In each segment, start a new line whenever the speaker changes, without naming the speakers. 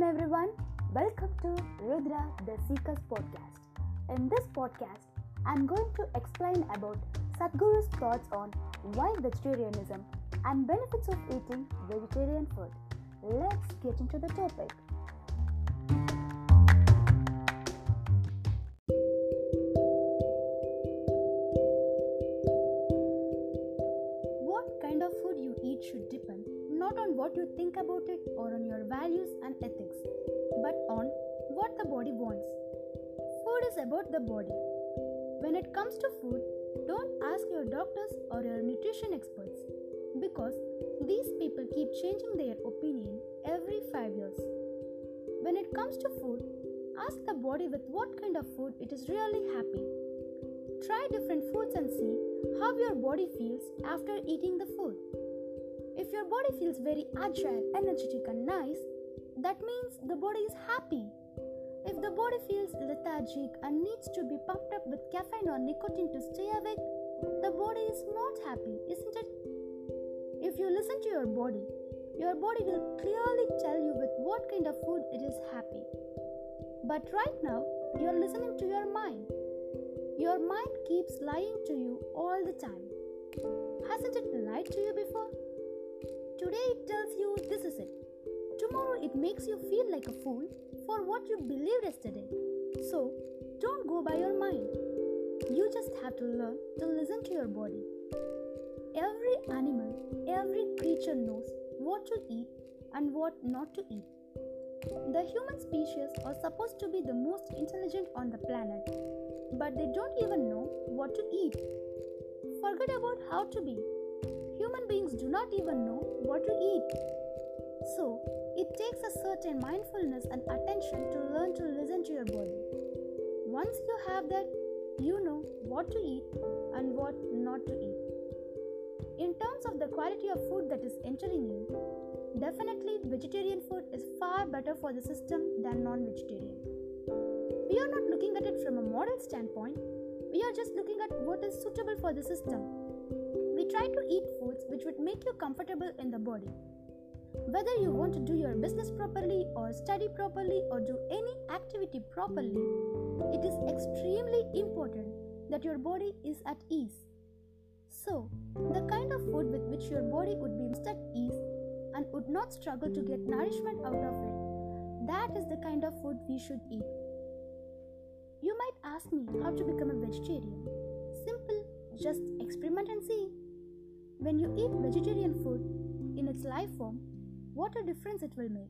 Namaskaram, everyone. Welcome to Rudra the Seeker's podcast. In this podcast, I'm going to explain about Sadhguru's thoughts on why vegetarianism and benefits of eating vegetarian food. Let's get into the topic. On what you think about it or on your values and ethics, but on what the body wants. Food is about the body. When it comes to food, don't ask your doctors or your nutrition experts because these people keep changing their opinion every 5 years. When it comes to food, ask the body with what kind of food it is really happy. Try different foods and see how your body feels after eating the food. If your body feels very agile, energetic, and nice, that means the body is happy. If the body feels lethargic and needs to be pumped up with caffeine or nicotine to stay awake, the body is not happy, isn't it? If you listen to your body, your body will clearly tell you with what kind of food it is happy. But right now, you are listening to your mind. Your mind keeps lying to you all the time. Hasn't it lied to you before? Today it tells you this is it. Tomorrow it makes you feel like a fool for what you believed yesterday. So, don't go by your mind. You just have to learn to listen to your body. Every animal, every creature knows what to eat and what not to eat. The human species are supposed to be the most intelligent on the planet, but they don't even know what to eat. Forget about how to be. Human beings do not even know what to eat. So, it takes a certain mindfulness and attention to learn to listen to your body. Once you have that, you know what to eat and what not to eat. In terms of the quality of food that is entering you, definitely vegetarian food is far better for the system than non vegetarian. We are not looking at it from a moral standpoint, we are just looking at what is suitable for the system. Try to eat foods which would make you comfortable in the body. Whether you want to do your business properly, or study properly, or do any activity properly, it is extremely important that your body is at ease. So, the kind of food with which your body would be most at ease and would not struggle to get nourishment out of it, that is the kind of food we should eat. You might ask me how to become a vegetarian. Simple, just experiment and see. When you eat vegetarian food in its live form, what a difference it will make.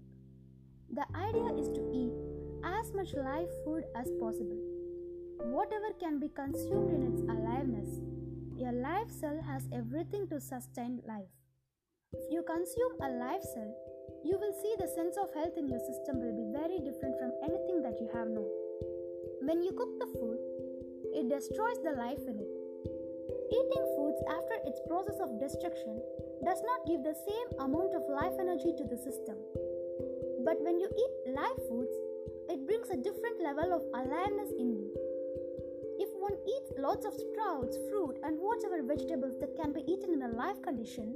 The idea is to eat as much live food as possible. Whatever can be consumed in its aliveness, a live cell has everything to sustain life. If you consume a live cell, you will see the sense of health in your system will be very different from anything that you have known. When you cook the food, it destroys the life in it. Eating foods after its process of destruction does not give the same amount of life energy to the system. But when you eat live foods, it brings a different level of aliveness in you. If one eats lots of sprouts, fruit, and whatever vegetables that can be eaten in a live condition,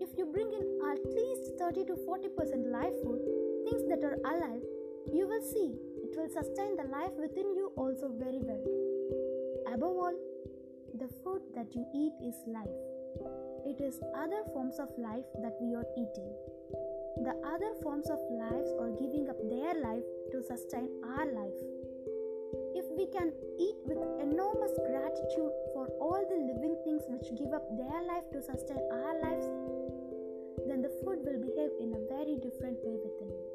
if you bring in at least 30 to 40% live food, things that are alive, you will see it will sustain the life within you also very well. Above all, the food that you eat is life. It is other forms of life that we are eating. The other forms of lives are giving up their life to sustain our life. If we can eat with enormous gratitude for all the living things which give up their life to sustain our lives, then the food will behave in a very different way within you.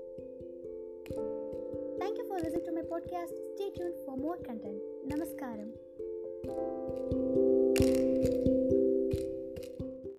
Thank you for listening to my podcast. Stay tuned for more content. Namaskaram.